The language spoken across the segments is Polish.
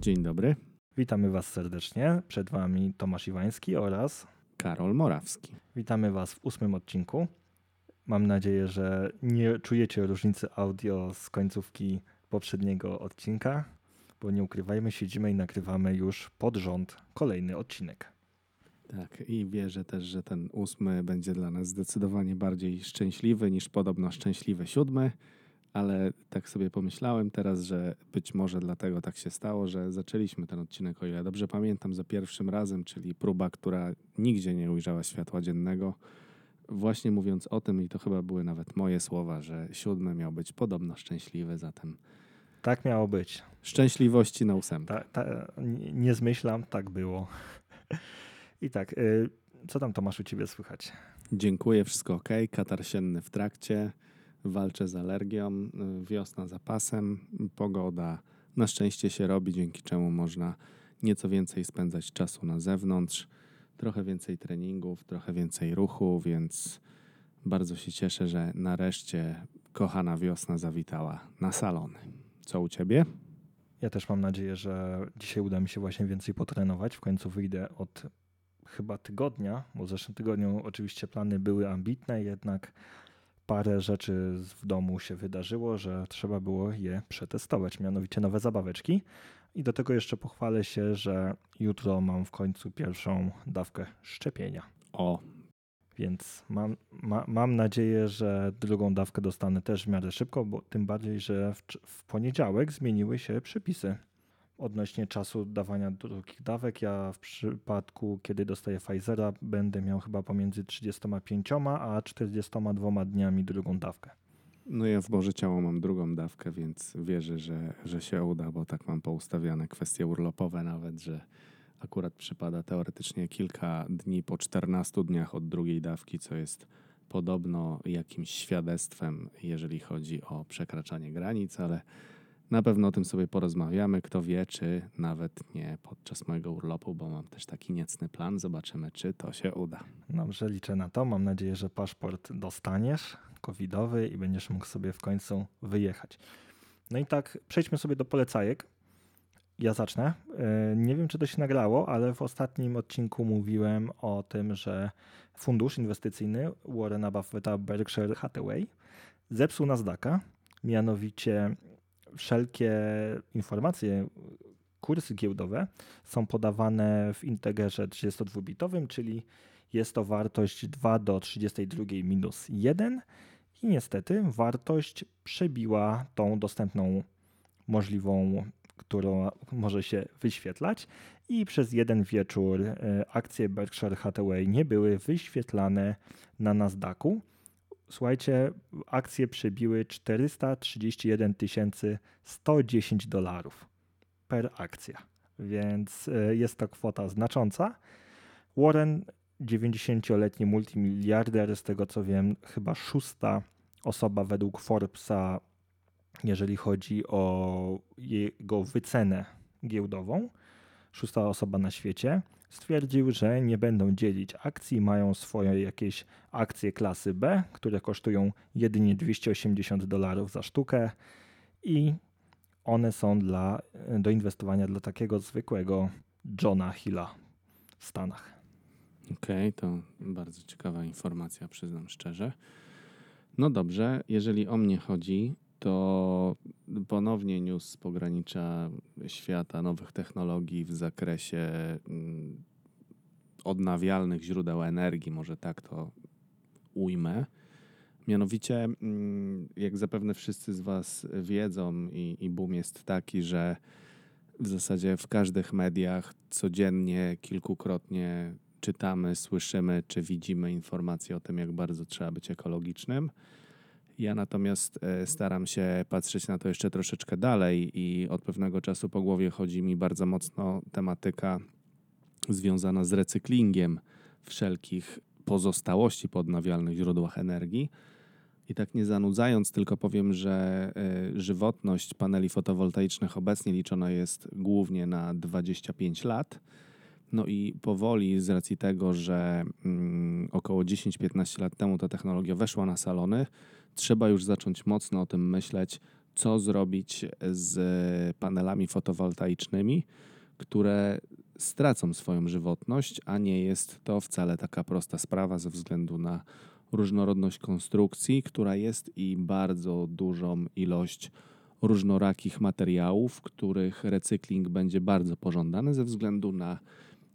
Dzień dobry. Witamy Was serdecznie. Przed Wami Tomasz Iwański oraz Karol Morawski. Witamy Was w ósmym odcinku. Mam nadzieję, że nie czujecie różnicy audio z końcówki poprzedniego odcinka, bo nie ukrywajmy, siedzimy i nagrywamy już pod rząd kolejny odcinek. Tak, i wierzę też, że ten ósmy będzie dla nas zdecydowanie bardziej szczęśliwy niż podobno szczęśliwy siódmy, ale tak sobie pomyślałem teraz, że być może dlatego tak się stało, że zaczęliśmy ten odcinek, o ile dobrze pamiętam, za pierwszym razem, czyli próba, która nigdzie nie ujrzała światła dziennego. Właśnie mówiąc o tym, i to chyba były nawet moje słowa, że siódmy miał być podobno szczęśliwy, zatem Tak miało być. szczęśliwości na ósemkę. Ta, ta, nie nie zmyślam, tak było. I tak, y, co tam Tomasz u Ciebie słychać? Dziękuję, wszystko ok. Katar sienny w trakcie. Walczę z alergią. y, Wiosna za pasem. Pogoda na szczęście się robi, dzięki czemu można nieco więcej spędzać czasu na zewnątrz. Trochę więcej treningów, trochę więcej ruchu, więc bardzo się cieszę, że nareszcie kochana wiosna zawitała na salony. Co u ciebie? Ja też mam nadzieję, że dzisiaj uda mi się właśnie więcej potrenować. W końcu wyjdę od chyba tygodnia, bo w zeszłym tygodniu oczywiście plany były ambitne, jednak parę rzeczy w domu się wydarzyło, że trzeba było je przetestować, mianowicie nowe zabaweczki. I do tego jeszcze pochwalę się, że jutro mam w końcu pierwszą dawkę szczepienia. O, Więc mam, ma, mam nadzieję, że drugą dawkę dostanę też w miarę szybko, bo tym bardziej, że w, w poniedziałek zmieniły się przepisy odnośnie czasu dawania drugich dawek. Ja w przypadku, kiedy dostaję Pfizera, będę miał chyba pomiędzy 35 a 42 dniami drugą dawkę. No ja w Boże Ciało mam drugą dawkę, więc wierzę, że, że się uda, bo tak mam poustawiane kwestie urlopowe nawet, że akurat przypada teoretycznie kilka dni po 14 dniach od drugiej dawki, co jest podobno jakimś świadectwem, jeżeli chodzi o przekraczanie granic, ale na pewno o tym sobie porozmawiamy. Kto wie, czy nawet nie podczas mojego urlopu, bo mam też taki niecny plan. Zobaczymy, czy to się uda. Dobrze, liczę na to. Mam nadzieję, że paszport dostaniesz, covidowy i będziesz mógł sobie w końcu wyjechać. No i tak, przejdźmy sobie do polecajek. Ja zacznę. E, Nie wiem, czy to się nagrało, ale w ostatnim odcinku mówiłem o tym, że fundusz inwestycyjny Warrena Buffetta Berkshire Hathaway zepsuł Nasdaqa. Mianowicie wszelkie informacje, kursy giełdowe są podawane w integerze 32-bitowym, czyli jest to wartość 2 do 32 minus 1 i niestety wartość przebiła tą dostępną możliwą, którą może się wyświetlać i przez jeden wieczór e, akcje Berkshire Hathaway nie były wyświetlane na Nasdaqu. Słuchajcie, akcje przebiły 431 110 dolarów per akcja, więc e, jest to kwota znacząca. Warren, 90-letni multimiliarder, z tego co wiem, chyba szósta osoba według Forbesa, jeżeli chodzi o jego wycenę giełdową, szósta osoba na świecie, stwierdził, że nie będą dzielić akcji, mają swoje jakieś akcje klasy B, które kosztują jedynie 280 dolarów za sztukę i one są dla, do inwestowania dla takiego zwykłego Johna Hilla w Stanach. Okej, to bardzo ciekawa informacja, przyznam szczerze. No dobrze, jeżeli o mnie chodzi, to ponownie news z pogranicza świata nowych technologii w zakresie mm, odnawialnych źródeł energii, może tak to ujmę. Mianowicie, mm, jak zapewne wszyscy z Was wiedzą, i, i boom jest taki, że w zasadzie w każdych mediach codziennie, kilkukrotnie czytamy, słyszymy czy widzimy informacje o tym, jak bardzo trzeba być ekologicznym. Ja natomiast e, staram się patrzeć na to jeszcze troszeczkę dalej i od pewnego czasu po głowie chodzi mi bardzo mocno tematyka związana z recyklingiem wszelkich pozostałości po odnawialnych źródłach energii. I tak nie zanudzając, tylko powiem, że y, żywotność paneli fotowoltaicznych obecnie liczona jest głównie na 25 lat. No i powoli, z racji tego, że mm, około 10-15 lat temu ta technologia weszła na salony, trzeba już zacząć mocno o tym myśleć, co zrobić z panelami fotowoltaicznymi, które stracą swoją żywotność, a nie jest to wcale taka prosta sprawa ze względu na różnorodność konstrukcji, która jest i bardzo dużą ilość różnorakich materiałów, których recykling będzie bardzo pożądany ze względu na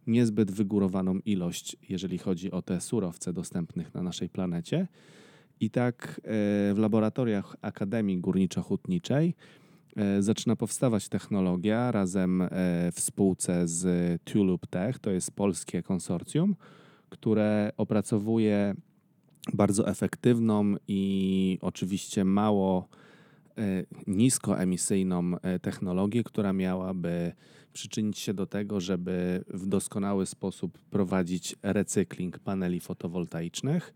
niezbyt wygórowaną ilość, jeżeli chodzi o te surowce dostępnych na naszej planecie. I tak e, w laboratoriach Akademii Górniczo-Hutniczej e, zaczyna powstawać technologia razem e, w spółce z Tulip Tech, to jest polskie konsorcjum, które opracowuje bardzo efektywną i oczywiście mało niskoemisyjną technologię, która miałaby przyczynić się do tego, żeby w doskonały sposób prowadzić recykling paneli fotowoltaicznych.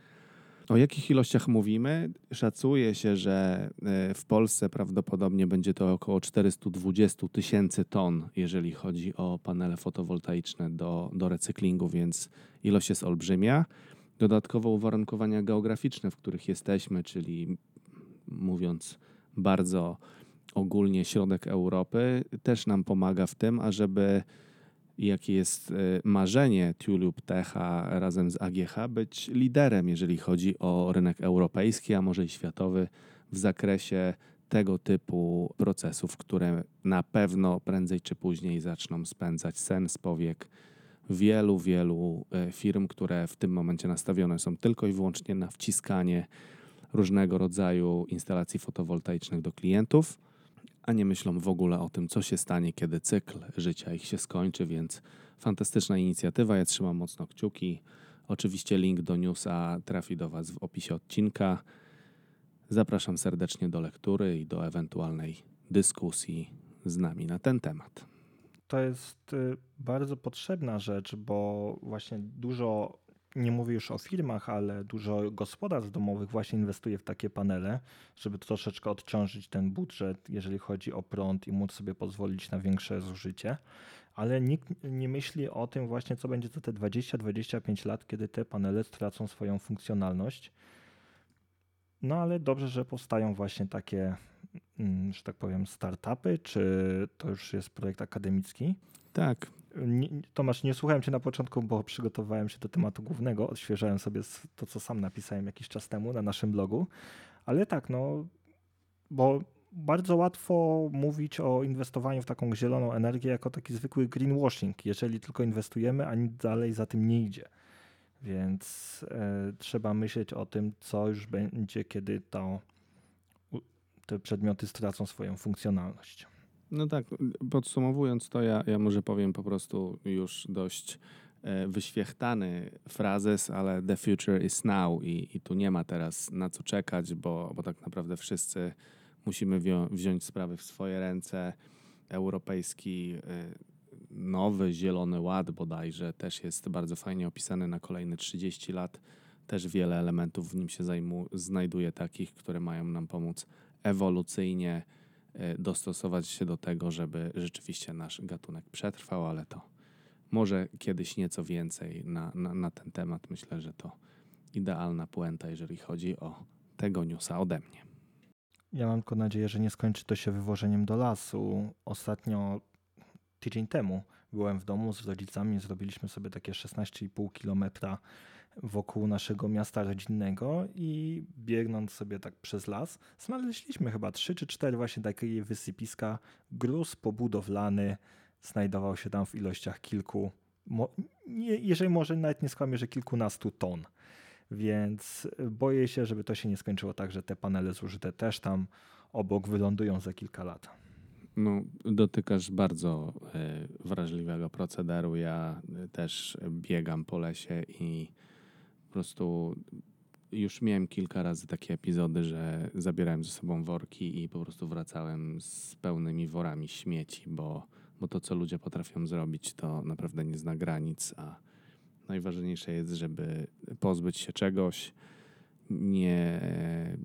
O jakich ilościach mówimy? Szacuje się, że e, w Polsce prawdopodobnie będzie to około 420 tysięcy ton, jeżeli chodzi o panele fotowoltaiczne do, do recyklingu, więc ilość jest olbrzymia. Dodatkowo uwarunkowania geograficzne, w których jesteśmy, czyli mówiąc bardzo ogólnie środek Europy, też nam pomaga w tym, ażeby jakie jest e, marzenie Tulip Techa razem z AGH, być liderem, jeżeli chodzi o rynek europejski, a może i światowy w zakresie tego typu procesów, które na pewno prędzej czy później zaczną spędzać sen z powiek wielu, wielu e, firm, które w tym momencie nastawione są tylko i wyłącznie na wciskanie różnego rodzaju instalacji fotowoltaicznych do klientów a nie myślą w ogóle o tym, co się stanie, kiedy cykl życia ich się skończy, więc fantastyczna inicjatywa. Ja trzymam mocno kciuki. Oczywiście link do newsa trafi do Was w opisie odcinka. Zapraszam serdecznie do lektury i do ewentualnej dyskusji z nami na ten temat. To jest y, bardzo potrzebna rzecz, bo właśnie dużo nie mówię już o firmach, ale dużo gospodarstw domowych właśnie inwestuje w takie panele, żeby troszeczkę odciążyć ten budżet, jeżeli chodzi o prąd i móc sobie pozwolić na większe zużycie. Ale nikt nie myśli o tym właśnie, co będzie za te 20-25 lat, kiedy te panele stracą swoją funkcjonalność. No ale dobrze, że powstają właśnie takie, mm, że tak powiem, startupy, czy to już jest projekt akademicki. Tak, Tomasz, nie słuchałem Cię na początku, bo przygotowywałem się do tematu głównego. Odświeżałem sobie to, co sam napisałem jakiś czas temu na naszym blogu. Ale tak, no, bo bardzo łatwo mówić o inwestowaniu w taką zieloną energię jako taki zwykły greenwashing, jeżeli tylko inwestujemy, a nic dalej za tym nie idzie. Więc e, trzeba myśleć o tym, co już będzie, kiedy to, te przedmioty stracą swoją funkcjonalność. No tak, podsumowując to, ja, ja może powiem po prostu już dość e, wyświechtany frazes, ale the future is now i, i tu nie ma teraz na co czekać, bo, bo tak naprawdę wszyscy musimy wziąć sprawy w swoje ręce. Europejski e, nowy Zielony Ład bodajże też jest bardzo fajnie opisany na kolejne 30 lat. Też wiele elementów w nim się zajmu, znajduje takich, które mają nam pomóc ewolucyjnie dostosować się do tego, żeby rzeczywiście nasz gatunek przetrwał, ale to może kiedyś nieco więcej na, na, na ten temat. Myślę, że to idealna puenta, jeżeli chodzi o tego newsa ode mnie. Ja mam tylko nadzieję, że nie skończy to się wywożeniem do lasu. Ostatnio, tydzień temu, byłem w domu z rodzicami, zrobiliśmy sobie takie 16,5 kilometra wokół naszego miasta rodzinnego i biegnąc sobie tak przez las, znaleźliśmy chyba trzy czy cztery właśnie takie wysypiska. Gruz pobudowlany znajdował się tam w ilościach kilku, jeżeli może nawet nie skłamię, że kilkunastu ton. Więc boję się, żeby to się nie skończyło tak, że te panele zużyte też tam obok wylądują za kilka lat. No, dotykasz bardzo y, wrażliwego procederu. Ja też biegam po lesie i prostu już miałem kilka razy takie epizody, że zabierałem ze sobą worki i po prostu wracałem z pełnymi worami śmieci, bo, bo to, co ludzie potrafią zrobić, to naprawdę nie zna granic, a najważniejsze jest, żeby pozbyć się czegoś, nie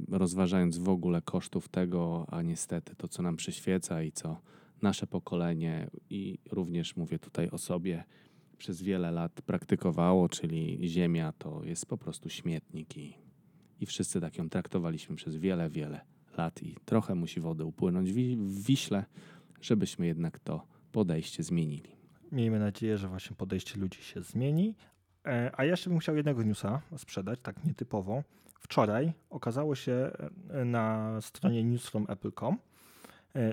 rozważając w ogóle kosztów tego, a niestety to, co nam przyświeca i co nasze pokolenie, i również mówię tutaj o sobie, przez wiele lat praktykowało, czyli Ziemia to jest po prostu śmietnik i, i wszyscy tak ją traktowaliśmy przez wiele, wiele lat i trochę musi wody upłynąć w Wiśle, żebyśmy jednak to podejście zmienili. Miejmy nadzieję, że właśnie podejście ludzi się zmieni. E, a ja jeszcze bym chciał jednego newsa sprzedać, tak nietypowo. Wczoraj okazało się e, na stronie newsfromapple.com, e,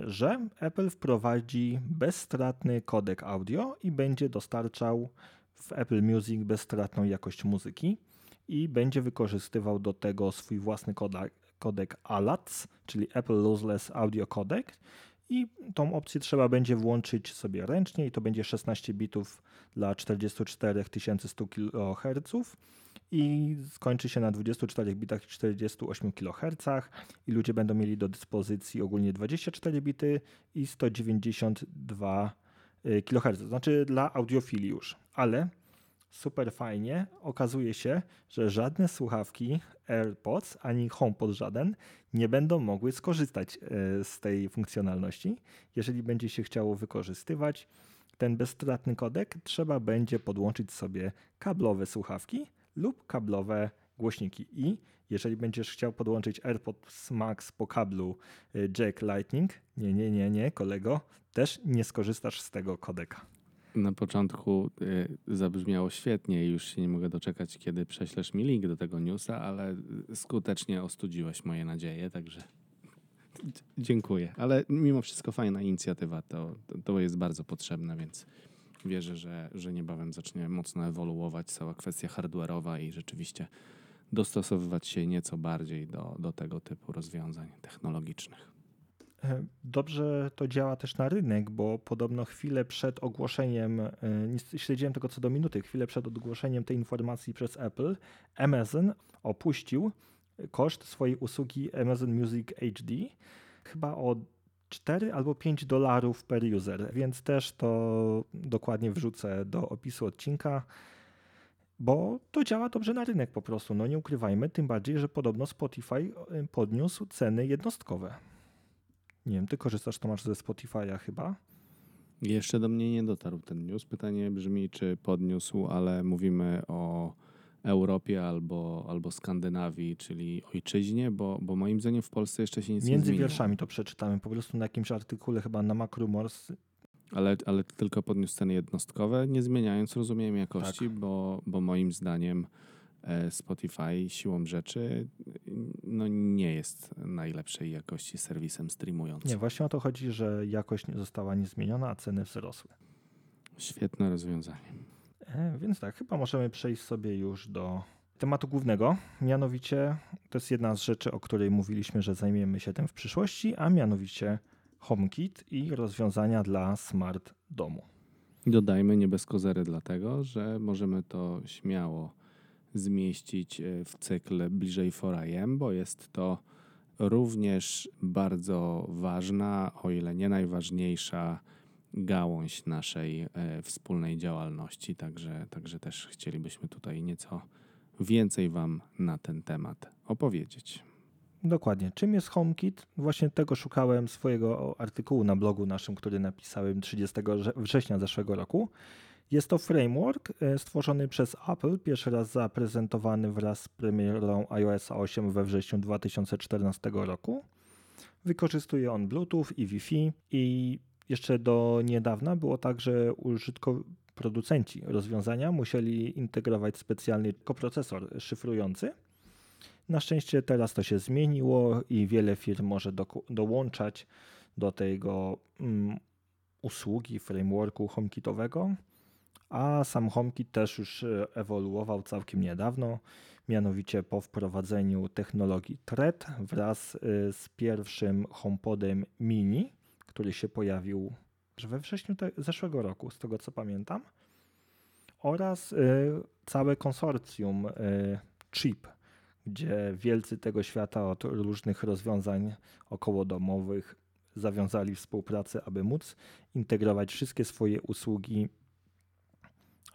że Apple wprowadzi bezstratny kodek audio i będzie dostarczał w Apple Music bezstratną jakość muzyki i będzie wykorzystywał do tego swój własny kodek, kodek ALATS, czyli Apple Lossless Audio Codec. I tą opcję trzeba będzie włączyć sobie ręcznie i to będzie 16 bitów dla 44 100 kHz i skończy się na 24 bitach i 48 kHz i ludzie będą mieli do dyspozycji ogólnie 24 bity i 192 y, kHz, znaczy dla audiofili już, ale super fajnie okazuje się, że żadne słuchawki AirPods ani HomePod żaden nie będą mogły skorzystać e, z tej funkcjonalności. Jeżeli będzie się chciało wykorzystywać ten bezstratny kodek, trzeba będzie podłączyć sobie kablowe słuchawki lub kablowe głośniki. I jeżeli będziesz chciał podłączyć AirPods Max po kablu e, Jack Lightning, nie, nie, nie, nie, kolego, też nie skorzystasz z tego kodeka na początku y, zabrzmiało świetnie i już się nie mogę doczekać, kiedy prześlesz mi link do tego newsa, ale skutecznie ostudziłeś moje nadzieje, także dziękuję. Ale mimo wszystko fajna inicjatywa, to, to jest bardzo potrzebne, więc wierzę, że, że niebawem zacznie mocno ewoluować cała kwestia hardware'owa i rzeczywiście dostosowywać się nieco bardziej do, do tego typu rozwiązań technologicznych. E, dobrze to działa też na rynek, bo podobno chwilę przed ogłoszeniem, e, śledziłem tego co do minuty, chwilę przed ogłoszeniem tej informacji przez Apple, Amazon opuścił koszt swojej usługi Amazon Music HD chyba o 4 albo 5 dolarów per user, więc też to dokładnie wrzucę do opisu odcinka, bo to działa dobrze na rynek po prostu, no nie ukrywajmy, tym bardziej, że podobno Spotify e, podniósł ceny jednostkowe. Nie wiem, ty korzystasz, Tomasz, ze Spotify'a chyba? Jeszcze do mnie nie dotarł ten news. Pytanie brzmi, czy podniósł, ale mówimy o Europie albo, albo Skandynawii, czyli ojczyźnie, bo, bo moim zdaniem w Polsce jeszcze się nic Między nie zmieniło. Między wierszami to przeczytamy, po prostu na jakimś artykule chyba na Macrumors. Ale, ale tylko podniósł ceny jednostkowe, nie zmieniając, rozumiem, jakości, tak. bo, bo moim zdaniem E, Spotify siłą rzeczy no, nie jest najlepszej jakości serwisem streamującym. Nie, właśnie o to chodzi, że jakość została niezmieniona, a ceny wzrosły. Świetne rozwiązanie. E, więc tak, chyba możemy przejść sobie już do tematu głównego. Mianowicie to jest jedna z rzeczy, o której mówiliśmy, że zajmiemy się tym w przyszłości, a mianowicie HomeKit i rozwiązania dla smart domu. Dodajmy nie bez kozery, dlatego że możemy to śmiało zmieścić e, w cykl bliżej 4am, bo jest to również bardzo ważna, o ile nie najważniejsza gałąź naszej e, wspólnej działalności. Także, także też chcielibyśmy tutaj nieco więcej Wam na ten temat opowiedzieć. Dokładnie. Czym jest HomeKit? Właśnie tego szukałem swojego artykułu na blogu naszym, który napisałem 30 września zeszłego roku. Jest to framework e, stworzony przez Apple, pierwszy raz zaprezentowany wraz z premierą iOS 8 we wrześniu 2014 roku. Wykorzystuje on Bluetooth i Wi-Fi i jeszcze do niedawna było tak, że użytkownicy producenci rozwiązania musieli integrować specjalny koprocesor szyfrujący. Na szczęście teraz to się zmieniło i wiele firm może do, dołączać do tego um, usługi frameworku HomeKitowego a sam HomeKit też już e, ewoluował całkiem niedawno, mianowicie po wprowadzeniu technologii Thread wraz e, z pierwszym HomePodem Mini, który się pojawił we wrześniu zeszłego roku, z tego co pamiętam, oraz e, całe konsorcjum Chip, gdzie wielcy tego świata od różnych rozwiązań okołodomowych zawiązali współpracę, aby móc integrować wszystkie swoje usługi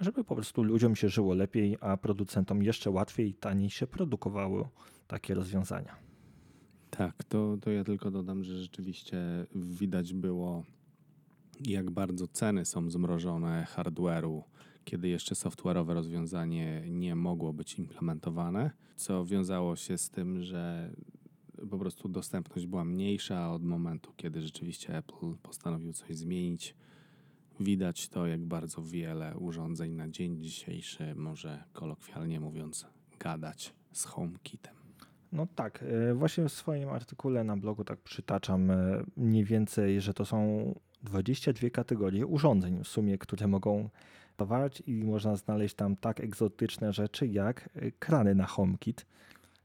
żeby po prostu ludziom się żyło lepiej, a producentom jeszcze łatwiej i taniej się produkowały takie rozwiązania. Tak, to, to ja tylko dodam, że rzeczywiście widać było, jak bardzo ceny są zmrożone hardware'u, kiedy jeszcze software'owe rozwiązanie nie mogło być implementowane, co wiązało się z tym, że po prostu dostępność była mniejsza od momentu, kiedy rzeczywiście Apple postanowił coś zmienić. Widać to, jak bardzo wiele urządzeń na dzień dzisiejszy może kolokwialnie mówiąc gadać z HomeKitem. No tak, e, właśnie w swoim artykule na blogu tak przytaczam e, mniej więcej, że to są 22 kategorie urządzeń w sumie, które mogą towarzyć i można znaleźć tam tak egzotyczne rzeczy jak e, krany na HomeKit,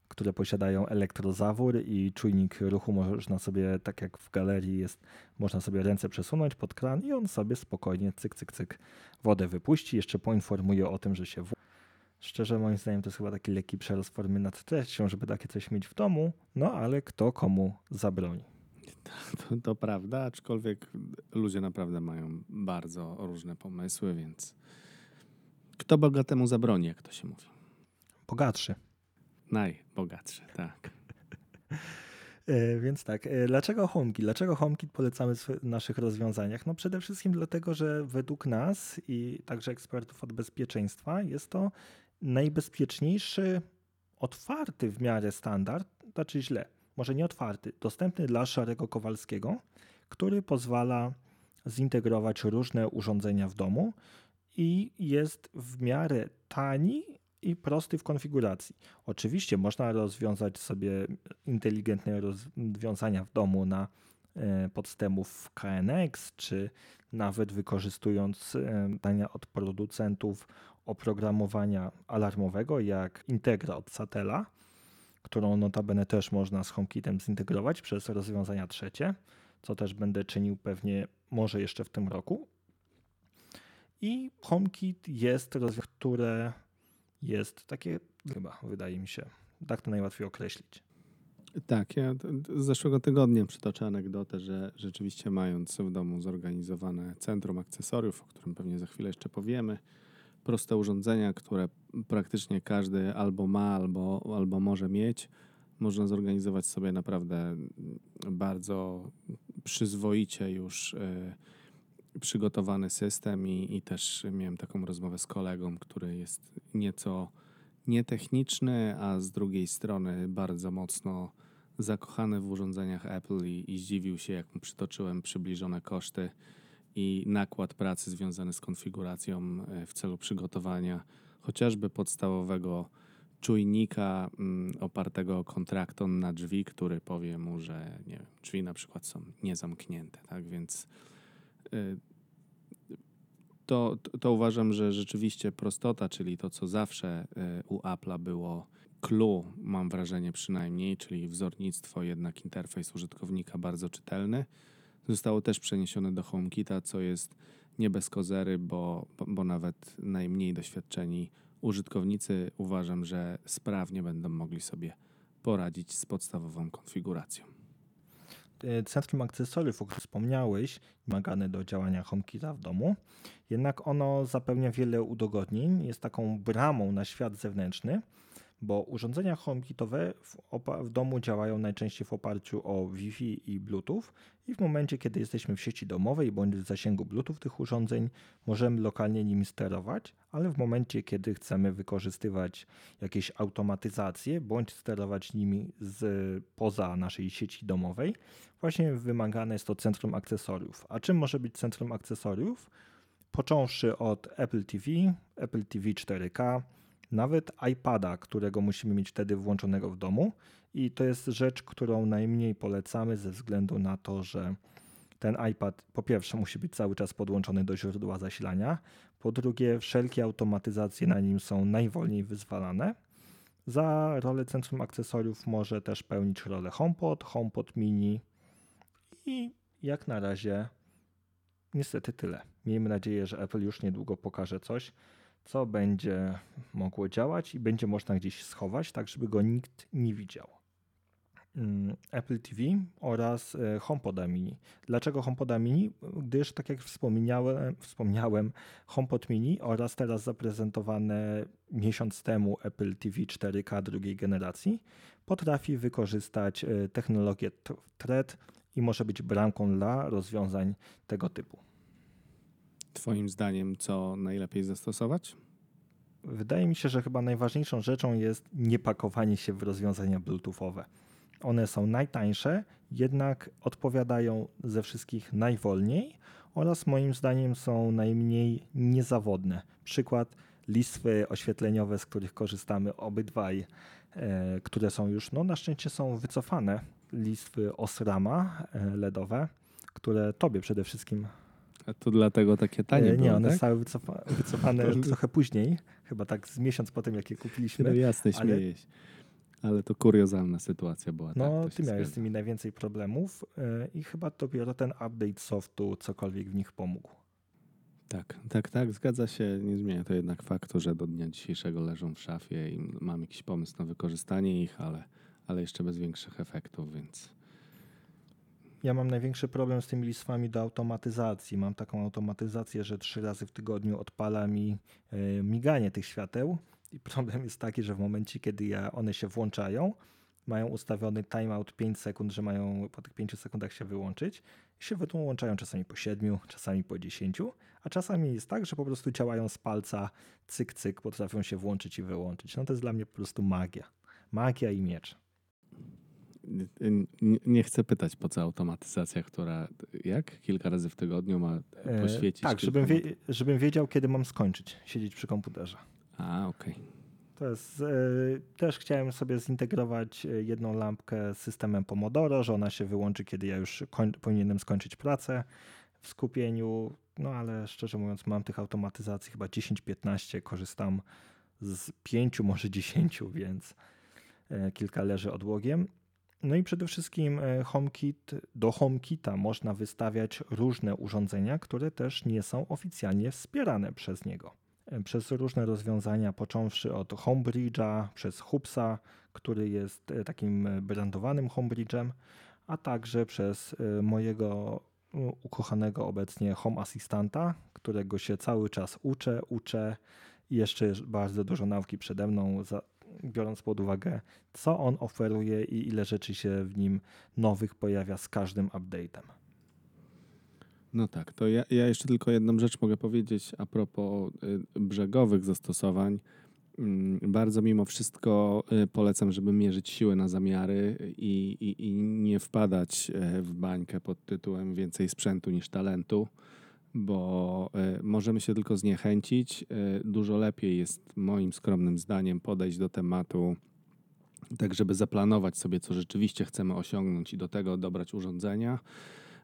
które posiadają elektrozawór i czujnik ruchu można sobie, tak jak w galerii jest, można sobie ręce przesunąć pod kran i on sobie spokojnie cyk, cyk, cyk wodę wypuści, jeszcze poinformuje o tym, że się Szczerze moim zdaniem to jest chyba taki lekki przerost formy nad treścią, żeby takie coś mieć w domu, no ale kto komu zabroni. To, to prawda, aczkolwiek ludzie naprawdę mają bardzo różne pomysły, więc kto bogatemu zabroni, jak to się mówi? Bogatszy. Najbogatszy, tak. E, więc tak, e, dlaczego HomeKit? Dlaczego HomeKit polecamy w naszych rozwiązaniach? No przede wszystkim dlatego, że według nas i także ekspertów od bezpieczeństwa jest to najbezpieczniejszy, otwarty w miarę standard, znaczy źle, może nie otwarty, dostępny dla Szarego Kowalskiego, który pozwala zintegrować różne urządzenia w domu i jest w miarę tani i prosty w konfiguracji. Oczywiście można rozwiązać sobie inteligentne rozwiązania w domu na e, podstępów KNX, czy nawet wykorzystując e, dania od producentów oprogramowania alarmowego, jak Integra od Satela, którą notabene też można z HomeKitem zintegrować przez rozwiązania trzecie, co też będę czynił pewnie może jeszcze w tym roku. I HomeKit jest rozwiązanie, które jest takie, chyba wydaje mi się, tak to najłatwiej określić. Tak, ja z zeszłego tygodnia przytoczę anegdotę, że rzeczywiście mając w domu zorganizowane centrum akcesoriów, o którym pewnie za chwilę jeszcze powiemy, proste urządzenia, które praktycznie każdy albo ma, albo, albo może mieć, można zorganizować sobie naprawdę bardzo przyzwoicie już y, przygotowany system i, i też miałem taką rozmowę z kolegą, który jest nieco nietechniczny, a z drugiej strony bardzo mocno zakochany w urządzeniach Apple i, i zdziwił się, jak mu przytoczyłem przybliżone koszty i nakład pracy związany z konfiguracją e, w celu przygotowania chociażby podstawowego czujnika mm, opartego o kontrakton na drzwi, który powie mu, że nie wiem, drzwi na przykład są niezamknięte, tak? Więc y, to, to uważam, że rzeczywiście prostota, czyli to, co zawsze y, u Apple'a było clue, mam wrażenie przynajmniej, czyli wzornictwo, jednak interfejs użytkownika bardzo czytelny, zostało też przeniesione do HomeKita, co jest nie bez kozery, bo, bo nawet najmniej doświadczeni użytkownicy uważam, że sprawnie będą mogli sobie poradzić z podstawową konfiguracją. Centrum akcesoriów, o którym wspomniałeś, wymagane do działania HomeKita w domu, jednak ono zapewnia wiele udogodnień, jest taką bramą na świat zewnętrzny, bo urządzenia HomeKitowe w, w, domu działają najczęściej w oparciu o Wi-Fi i Bluetooth i w momencie, kiedy jesteśmy w sieci domowej bądź w zasięgu Bluetooth tych urządzeń, możemy lokalnie nimi sterować, ale w momencie, kiedy chcemy wykorzystywać jakieś automatyzacje bądź sterować nimi z poza naszej sieci domowej, właśnie wymagane jest to centrum akcesoriów. A czym może być centrum akcesoriów? Począwszy od Apple TV, Apple TV 4K, nawet iPada, którego musimy mieć wtedy włączonego w domu. I to jest rzecz, którą najmniej polecamy ze względu na to, że ten iPad po pierwsze musi być cały czas podłączony do źródła zasilania, po drugie wszelkie automatyzacje na nim są najwolniej wyzwalane. Za rolę centrum akcesoriów może też pełnić rolę HomePod, HomePod Mini i jak na razie niestety tyle. Miejmy nadzieję, że Apple już niedługo pokaże coś, co będzie mogło działać i będzie można gdzieś schować, tak żeby go nikt nie widział. Mm, Apple TV oraz e, HomePoda Mini. Dlaczego HomePoda Mini? Gdyż, tak jak wspomniałem, wspomniałem, HomePod Mini oraz teraz zaprezentowane miesiąc temu Apple TV 4K drugiej generacji potrafi wykorzystać e, technologię Thread i może być bramką dla rozwiązań tego typu. Twoim zdaniem, co najlepiej zastosować? Wydaje mi się, że chyba najważniejszą rzeczą jest nie pakowanie się w rozwiązania Bluetoothowe. One są najtańsze, jednak odpowiadają ze wszystkich najwolniej oraz moim zdaniem są najmniej niezawodne. Przykład listwy oświetleniowe, z których korzystamy obydwaj, e, które są już, no na szczęście są wycofane, listwy Osrama e, LEDowe, które tobie przede wszystkim A to dlatego takie tanie E, były, Nie, one tak? zostały wycofa wycofane trochę później, chyba tak z miesiąc po tym, jak je No kupiliśmy. jasne, ale- śmieję się. Ale to kuriozalna sytuacja była. No, tak, ty miałeś z nimi najwięcej problemów e, i chyba dopiero ten update softu cokolwiek w nich pomógł. Tak, tak, tak, zgadza się. Nie zmienia to jednak faktu, że do dnia dzisiejszego leżą w szafie i mam jakiś pomysł na wykorzystanie ich, ale, ale jeszcze bez większych efektów, więc Ja mam największy problem z tymi listwami do automatyzacji. Mam taką automatyzację, że trzy razy w tygodniu odpala mi e, miganie tych świateł i problem jest taki, że w momencie, kiedy ja, one się włączają, mają ustawiony timeout 5 sekund, że mają po tych 5 sekundach się wyłączyć. I się wyłączają czasami po 7, czasami po 10, a czasami jest tak, że po prostu działają z palca, cyk, cyk, potrafią się włączyć i wyłączyć. No to jest dla mnie po prostu magia. Magia i miecz. Nie, chcę pytać, po co automatyzacja, która jak? Kilka razy w tygodniu ma E, poświecić? tak, żebym, wie, żebym wiedział, kiedy mam skończyć siedzieć przy komputerze. A, okej. To jest, e, też chciałem sobie zintegrować e, jedną lampkę z systemem Pomodoro, że ona się wyłączy, kiedy ja już koń, powinienem skończyć pracę w skupieniu. No ale szczerze mówiąc, mam tych automatyzacji chyba 10-15, korzystam z 5, może 10, więc kilka leży odłogiem. No i przede wszystkim e, HomeKit, do HomeKita można wystawiać różne urządzenia, które też nie są oficjalnie wspierane przez niego. E, przez różne rozwiązania, począwszy od Homebridge'a, przez Hubsa, który jest e, takim brandowanym Homebridge'em, a także przez mojego ukochanego obecnie Home Assistanta, którego się cały czas uczę, uczę. I jeszcze bardzo dużo nauki przede mną, biorąc pod uwagę, co on oferuje i ile rzeczy się w nim nowych pojawia z każdym update'em. No tak, to ja, ja jeszcze tylko jedną rzecz mogę powiedzieć a propos y, brzegowych zastosowań. Mm, Bardzo mimo wszystko y, polecam, żeby mierzyć siły na zamiary i, i, i nie wpadać e, w bańkę pod tytułem więcej sprzętu niż talentu, bo e, możemy się tylko zniechęcić. E, Dużo lepiej jest moim skromnym zdaniem podejść do tematu tak, żeby zaplanować sobie, co rzeczywiście chcemy osiągnąć i do tego dobrać urządzenia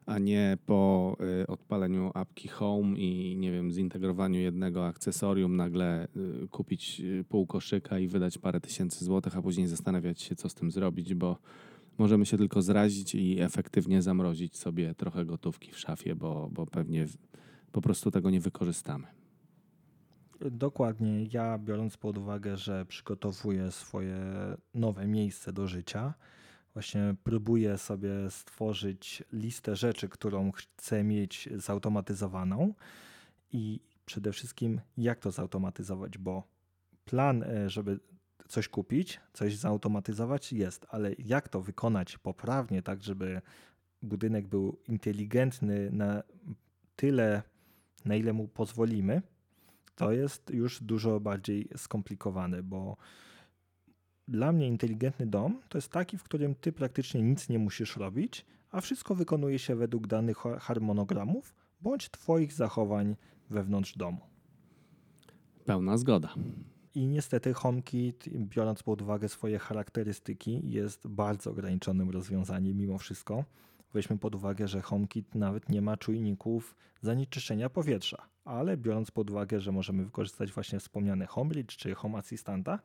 a nie po y, odpaleniu apki Home i nie wiem, zintegrowaniu jednego akcesorium nagle kupić pół koszyka i wydać parę tysięcy złotych, a później zastanawiać się, co z tym zrobić, bo możemy się tylko zrazić i efektywnie zamrozić sobie trochę gotówki w szafie, bo, bo pewnie po prostu tego nie wykorzystamy. Dokładnie. Ja biorąc pod uwagę, że przygotowuję swoje nowe miejsce do życia, właśnie próbuję sobie stworzyć listę rzeczy, którą chcę mieć zautomatyzowaną i przede wszystkim jak to zautomatyzować, bo plan, e, żeby coś kupić, coś zautomatyzować jest, ale jak to wykonać poprawnie, tak żeby budynek był inteligentny na tyle, na ile mu pozwolimy, to jest już dużo bardziej skomplikowane, bo dla mnie inteligentny dom to jest taki, w którym ty praktycznie nic nie musisz robić, a wszystko wykonuje się według danych ha- harmonogramów bądź twoich zachowań wewnątrz domu. Pełna zgoda. I niestety HomeKit, biorąc pod uwagę swoje charakterystyki, jest bardzo ograniczonym rozwiązaniem mimo wszystko. Weźmy pod uwagę, że HomeKit nawet nie ma czujników zanieczyszczenia powietrza, ale biorąc pod uwagę, że możemy wykorzystać właśnie wspomniany HomeBridge czy Home Assistanta,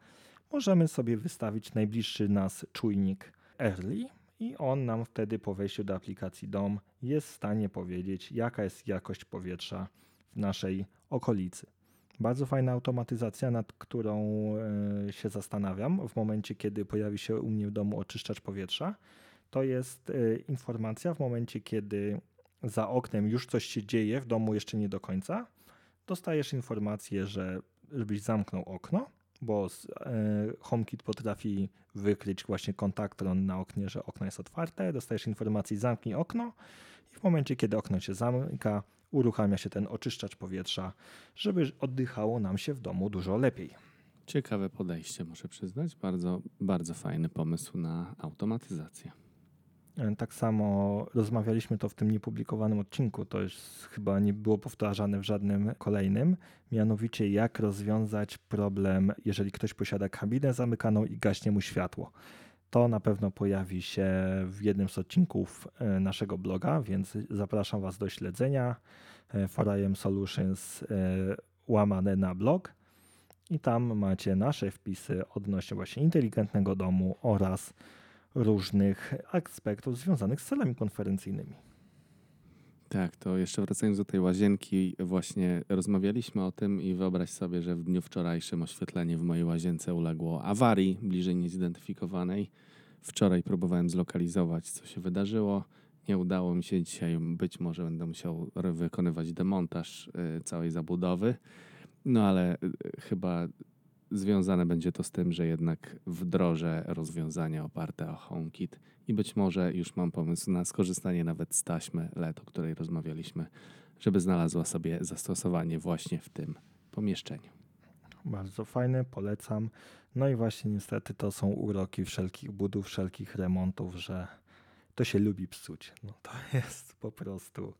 możemy sobie wystawić najbliższy nas czujnik Early i on nam wtedy po wejściu do aplikacji DOM jest w stanie powiedzieć, jaka jest jakość powietrza w naszej okolicy. Bardzo fajna automatyzacja, nad którą e, się zastanawiam w momencie, kiedy pojawi się u mnie w domu oczyszczacz powietrza. To jest e, informacja w momencie, kiedy za oknem już coś się dzieje, w domu jeszcze nie do końca. Dostajesz informację, że żebyś zamknął okno, bo e, HomeKit potrafi wykryć właśnie kontaktron na oknie, że okno jest otwarte. Dostajesz informację, zamknij okno i w momencie, kiedy okno się zamyka, uruchamia się ten oczyszczacz powietrza, żeby oddychało nam się w domu dużo lepiej. Ciekawe podejście, muszę przyznać. Bardzo, bardzo fajny pomysł na automatyzację. E, tak samo rozmawialiśmy to w tym niepublikowanym odcinku, to już chyba nie było powtarzane w żadnym kolejnym, mianowicie jak rozwiązać problem, jeżeli ktoś posiada kabinę zamykaną i gaśnie mu światło. To na pewno pojawi się w jednym z odcinków e, naszego bloga, więc zapraszam Was do śledzenia. 4 e, Solutions łamane na blog i tam macie nasze wpisy odnośnie właśnie inteligentnego domu oraz różnych aspektów związanych z celami konferencyjnymi. Tak, to jeszcze wracając do tej łazienki, właśnie rozmawialiśmy o tym i wyobraź sobie, że w dniu wczorajszym oświetlenie w mojej łazience uległo awarii bliżej niezidentyfikowanej. Wczoraj próbowałem zlokalizować, co się wydarzyło. Nie udało mi się dzisiaj, być może będę musiał wykonywać demontaż y, całej zabudowy. No ale y, chyba związane będzie to z tym, że jednak wdrożę rozwiązania oparte o HomeKit i być może już mam pomysł na skorzystanie nawet z taśmy LED, o której rozmawialiśmy, żeby znalazła sobie zastosowanie właśnie w tym pomieszczeniu. Bardzo fajne, polecam. No i właśnie niestety to są uroki wszelkich budów, wszelkich remontów, że to się lubi psuć. No to jest po prostu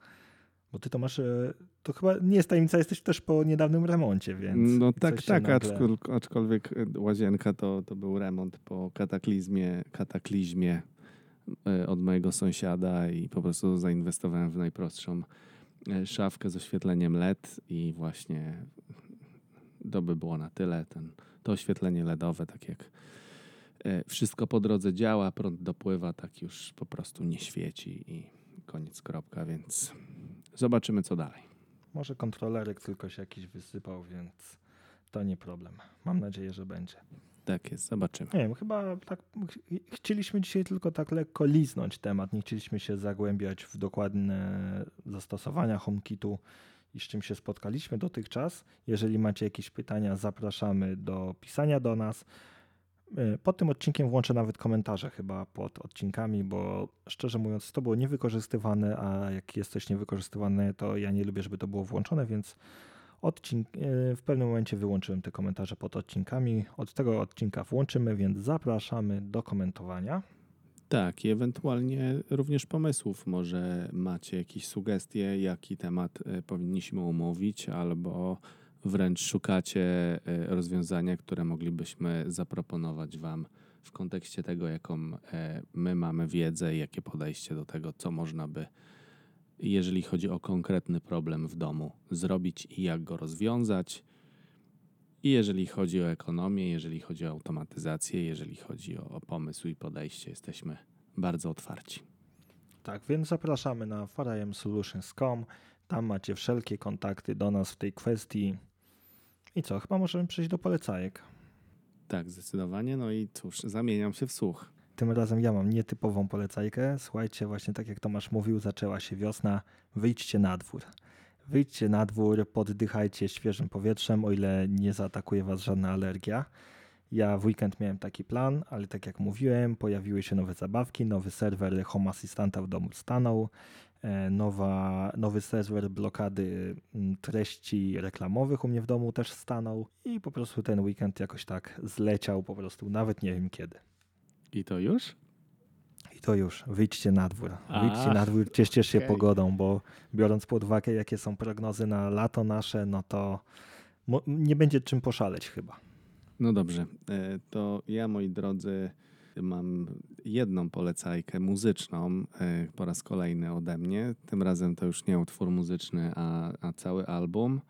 bo ty to masz, e, to chyba nie jest tajemnica, jesteś też po niedawnym remoncie, więc... No tak, tak, nagle... aczkolwiek e, łazienka to, to był remont po kataklizmie, kataklizmie e, od mojego sąsiada i po prostu zainwestowałem w najprostszą szafkę z oświetleniem LED i właśnie to by było na tyle. Ten, to oświetlenie LEDowe, tak jak wszystko po drodze działa, prąd dopływa, tak już po prostu nie świeci i koniec, kropka, więc Zobaczymy, co dalej. Może kontrolerek tylko się jakiś wysypał, więc to nie problem. Mam nadzieję, że będzie. Tak jest, zobaczymy. Nie wiem, chyba tak chcieliśmy dzisiaj tylko tak lekko liznąć temat. Nie chcieliśmy się zagłębiać w dokładne zastosowania HomeKitu i z czym się spotkaliśmy dotychczas. Jeżeli macie jakieś pytania, zapraszamy do pisania do nas. Y, pod tym odcinkiem włączę nawet komentarze chyba pod odcinkami, bo szczerze mówiąc to było niewykorzystywane, a jak jest coś niewykorzystywane, to ja nie lubię, żeby to było włączone, więc odcink, y, w pewnym momencie wyłączyłem te komentarze pod odcinkami. Od tego odcinka włączymy, więc zapraszamy do komentowania. Tak, i ewentualnie również pomysłów. Może macie jakieś sugestie, jaki temat y, powinniśmy umówić, albo wręcz szukacie e, rozwiązania, które moglibyśmy zaproponować Wam w kontekście tego, jaką e, my mamy wiedzę i jakie podejście do tego, co można by, jeżeli chodzi o konkretny problem w domu, zrobić i jak go rozwiązać. I jeżeli chodzi o ekonomię, jeżeli chodzi o automatyzację, jeżeli chodzi o, o pomysł i podejście, jesteśmy bardzo otwarci. Tak, więc zapraszamy na farajemsolutions.com. Tam macie wszelkie kontakty do nas w tej kwestii. I co, chyba możemy przejść do polecajek. Tak, zdecydowanie. No i cóż, zamieniam się w słuch. Tym razem ja mam nietypową polecajkę. Słuchajcie, właśnie tak jak Tomasz mówił, zaczęła się wiosna. Wyjdźcie na dwór. Wyjdźcie na dwór, poddychajcie świeżym powietrzem, o ile nie zaatakuje Was żadna alergia. Ja w weekend miałem taki plan, ale tak jak mówiłem, pojawiły się nowe zabawki, nowy serwer Home Assistanta w domu stanął, nowa, nowy serwer blokady mm, treści reklamowych u mnie w domu też stanął i po prostu ten weekend jakoś tak zleciał po prostu, nawet nie wiem kiedy. I to już? I to już. Wyjdźcie na dwór. Wyjdźcie na dwór, cieszcie się okay. pogodą, bo biorąc pod uwagę, jakie są prognozy na lato nasze, no to nie będzie czym poszaleć chyba. No dobrze. E, to ja, moi drodzy, mam jedną polecajkę muzyczną e, po raz kolejny ode mnie. Tym razem to już nie utwór muzyczny, a, a cały album.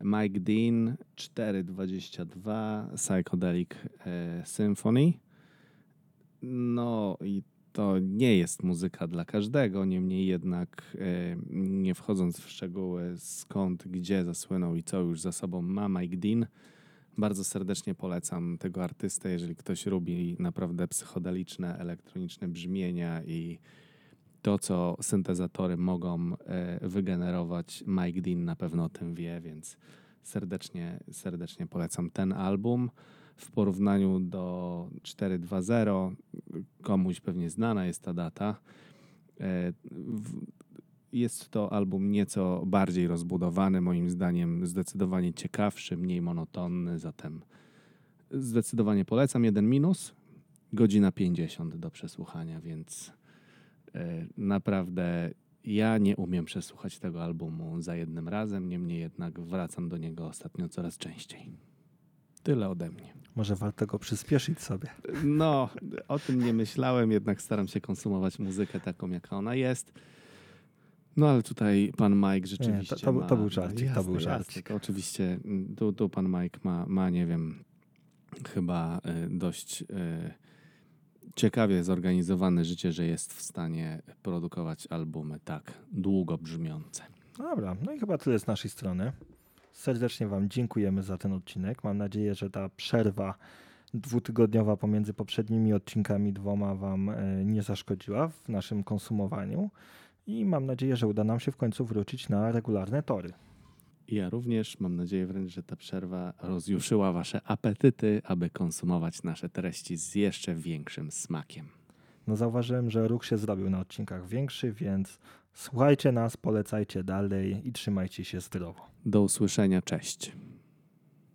Mike Dean 422 Psychedelic e, Symphony. No i to nie jest muzyka dla każdego, niemniej jednak e, nie wchodząc w szczegóły skąd, gdzie zasłynął i co już za sobą ma Mike Dean, bardzo serdecznie polecam tego artystę, jeżeli ktoś lubi naprawdę psychodeliczne, elektroniczne brzmienia i to, co syntezatory mogą e, wygenerować. Mike Dean na pewno o tym wie, więc serdecznie, serdecznie polecam ten album. W porównaniu do 4.2.0, komuś pewnie znana jest ta data. Jest to album nieco bardziej rozbudowany, moim zdaniem zdecydowanie ciekawszy, mniej monotonny, zatem zdecydowanie polecam. Jeden minus, godzina 50 do przesłuchania, więc e, naprawdę ja nie umiem przesłuchać tego albumu za jednym razem, niemniej jednak wracam do niego ostatnio coraz częściej. Tyle ode mnie. Może warto go przyspieszyć sobie. No, o tym nie myślałem, jednak staram się konsumować muzykę taką, jaka ona jest. No ale tutaj pan Mike rzeczywiście. Nie, to, to, ma... to był żarcik, jasne, to był żarcik. Jasne, oczywiście mm, tu, tu pan Mike ma, ma, nie wiem, chyba y, dość y, ciekawie zorganizowane życie, że jest w stanie produkować albumy tak długo brzmiące. Dobra, no i chyba tyle z naszej strony. Serdecznie Wam dziękujemy za ten odcinek. Mam nadzieję, że ta przerwa dwutygodniowa pomiędzy poprzednimi odcinkami dwoma Wam e, nie zaszkodziła w naszym konsumowaniu i mam nadzieję, że uda nam się w końcu wrócić na regularne tory. Ja również mam nadzieję wręcz, że ta przerwa rozjuszyła Wasze apetyty, aby konsumować nasze treści z jeszcze większym smakiem. No zauważyłem, że ruch się zrobił na odcinkach większy, więc słuchajcie nas, polecajcie dalej i trzymajcie się zdrowo. Do usłyszenia, cześć.